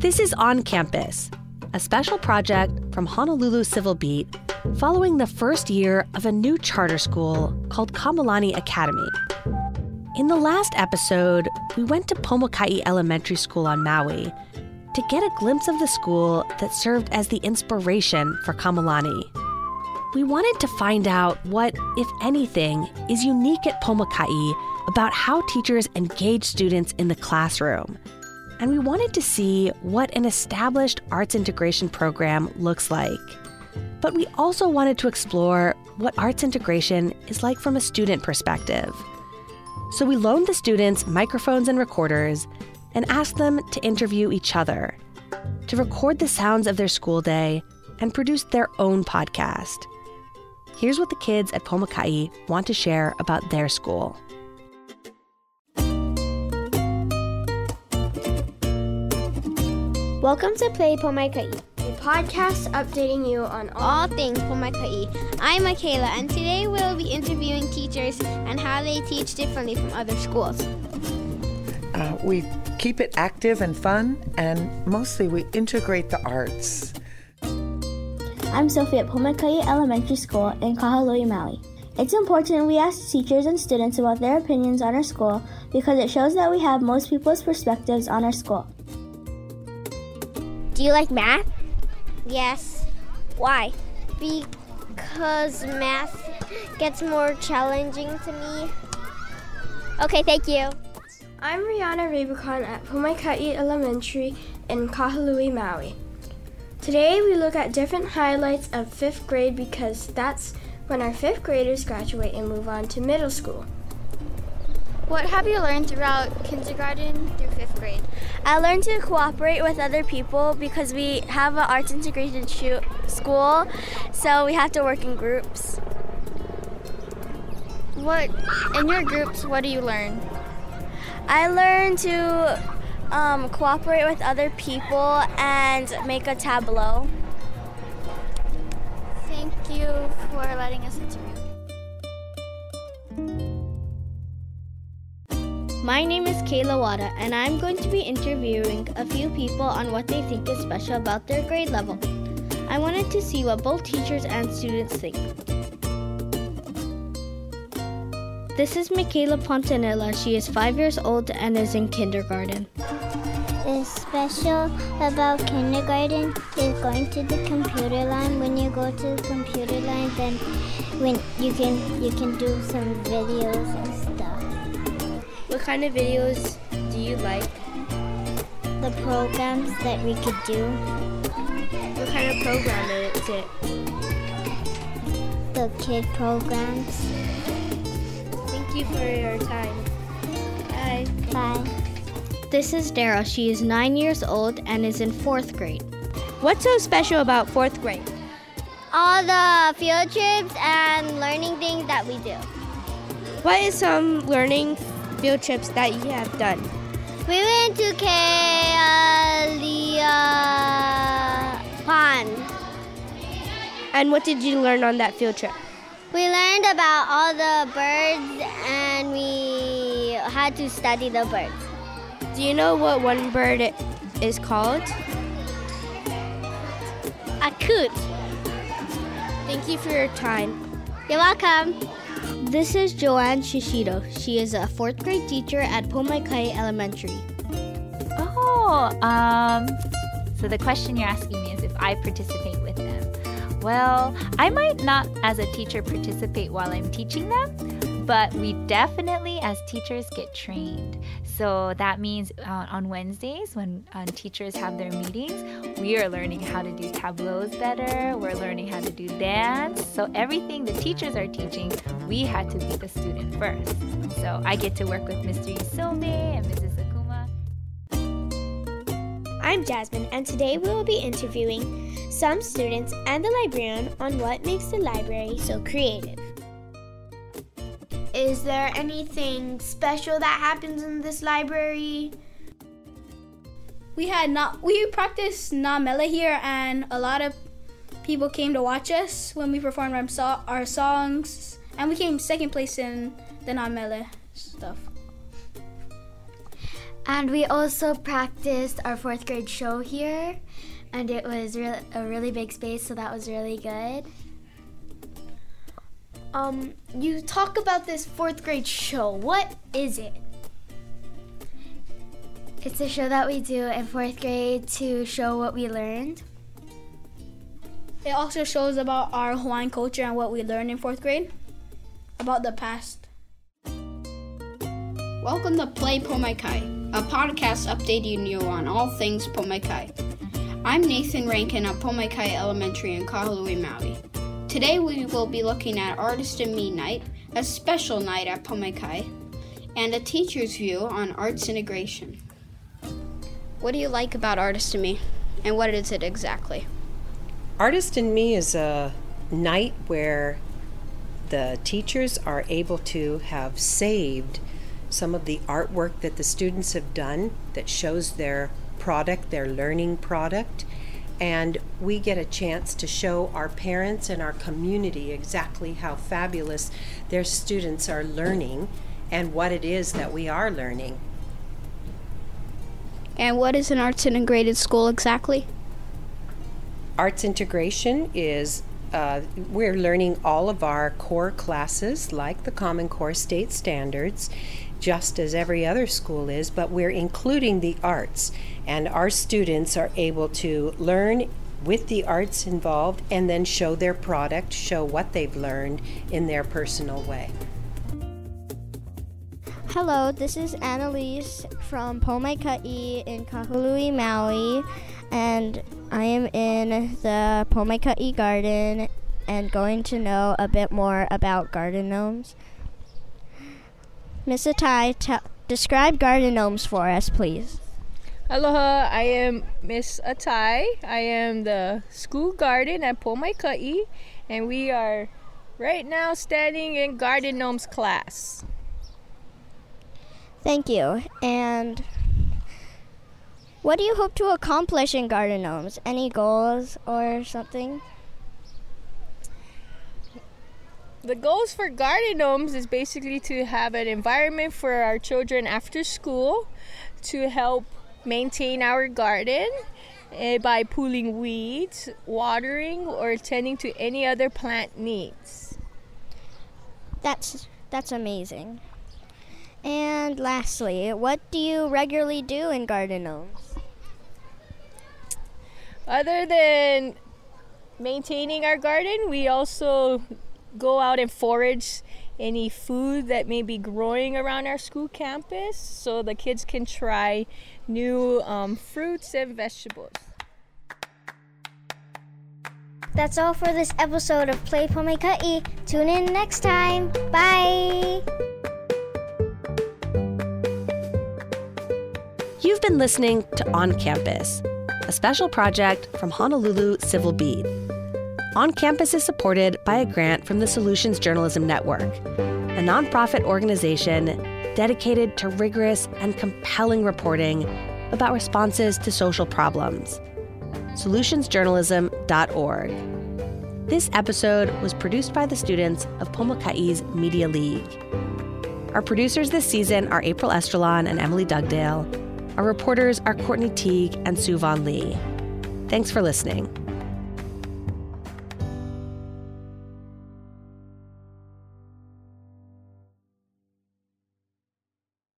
This is On Campus, a special project from Honolulu Civil Beat following the first year of a new charter school called Kamalani Academy. In the last episode, we went to Pomaikai Elementary School on Maui to get a glimpse of the school that served as the inspiration for Kamalani. We wanted to find out what, if anything, is unique at Pomaikai about how teachers engage students in the classroom. And we wanted to see what an established arts integration program looks like. But we also wanted to explore what arts integration is like from a student perspective. So we loaned the students microphones and recorders and asked them to interview each other, to record the sounds of their school day, and produce their own podcast. Here's what the kids at Pomaikai want to share about their school. Welcome to Play Pomaikai. a podcast updating you on all all things Pomaikai. I'm Michaela, and today we'll be interviewing teachers and how they teach differently from other schools. Uh, we keep it active and fun, and mostly we integrate the arts. I'm Sophie at Pomaikai Elementary School in Kahului, Maui. It's important we ask teachers and students about their opinions on our school because it shows that we have most people's perspectives on our school. Do you like math? Yes. Why? Because math gets more challenging to me. Okay, thank you. I'm Rihanna Rubicon at Pomaikai Elementary in Kahului, Maui. Today we look at different highlights of fifth grade because that's when our fifth graders graduate and move on to middle school. What have you learned throughout kindergarten through fifth grade? I learned to cooperate with other people because we have an arts integrated school, so we have to work in groups. What in your groups? What do you learn? I learned to um, cooperate with other people and make a tableau. Thank you for letting us interview. My name is Kayla Wada, and I'm going to be interviewing a few people on what they think is special about their grade level. I wanted to see what both teachers and students think. This is Michaela Pontanilla. She is five years old and is in kindergarten. is special about kindergarten is going to the computer line. When you go to the computer line, then when you can you can do some videos. What kind of videos do you like? The programs that we could do, What kind of program is it? the kid programs. Thank you for your time. Bye. Bye. This is Dara. She is nine years old and is in fourth grade. What's so special about fourth grade? All the field trips and learning things that we do. What is some learning field trips that you have done? We went to Kealia Pond. And what did you learn on that field trip? We learned about all the birds and we had to study the birds. Do you know what one bird is called? A coot. Thank you for your time. You're welcome. This is Joanne Shishido. She is a fourth grade teacher at Pomaikai Elementary. Oh, um, so the question you're asking me is if I participate with them. Well, I might not as a teacher participate while I'm teaching them, but we definitely as teachers get trained. So that means uh, on Wednesdays when uh, teachers have their meetings, we are learning how to do tableaus better. We're learning how to do dance. So everything the teachers are teaching, we had to be the student first. So I get to work with Mr. Isome and Mrs. Akuma. I'm Jasmine, and today we will be interviewing some students and the librarian on what makes the library so creative. Is there anything special that happens in this library? We had not we practiced Na Mele here, and a lot of people came to watch us when we performed our, our songs, and we came second place in the Na Mele stuff. And we also practiced our fourth grade show here, and it was re- a really big space, so that was really good. Um, you talk about this fourth grade show. What is it? It's a show that we do in fourth grade to show what we learned. It also shows about our Hawaiian culture and what we learned in fourth grade, about the past. Welcome to Play Pomaikai, a podcast updating you on all things Pomaikai. I'm Nathan Rankin at Pomaikai Elementary in Kahului, Maui. Today we will be looking at Artist and Me Night, a special night at Pomaikai, and a teacher's view on arts integration. What do you like about Artist and Me, and what is it exactly? Artist and Me is a night where the teachers are able to have saved some of the artwork that the students have done that shows their product, their learning product. And we get a chance to show our parents and our community exactly how fabulous their students are learning and what it is that we are learning. And what is an arts integrated school exactly? Arts integration is uh, we're learning all of our core classes like the Common Core State Standards just as every other school is, but we're including the arts. And our students are able to learn with the arts involved and then show their product, show what they've learned in their personal way. Hello, this is Annalise from Pomaikai in Kahului, Maui, and I am in the Pomaikai garden and going to know a bit more about garden gnomes. Miss Atai, describe garden gnomes for us, please. Aloha, I am Miss Atai. I am the school garden at Pomaikai, and we are right now standing in garden gnomes class. Thank you. And what do you hope to accomplish in garden gnomes? Any goals or something? The goals for garden gnomes is basically to have an environment for our children after school to help maintain our garden uh, by pulling weeds, watering, or tending to any other plant needs. That's that's amazing. And lastly, what do you regularly do in garden gnomes? Other than maintaining our garden, we also go out and forage any food that may be growing around our school campus so the kids can try new um, fruits and vegetables. That's all for this episode of Play Pomaikai. Tune in next time. Bye! You've been listening to On Campus, a special project from Honolulu Civil Beat. On Campus is supported by a grant from the Solutions Journalism Network, a nonprofit organization dedicated to rigorous and compelling reporting about responses to social problems. Solutionsjournalism.org. This episode was produced by the students of Pomaikai's Media League. Our producers this season are April Estrellon and Emily Dugdale. Our reporters are Courtney Teague and Suevon Lee. Thanks for listening.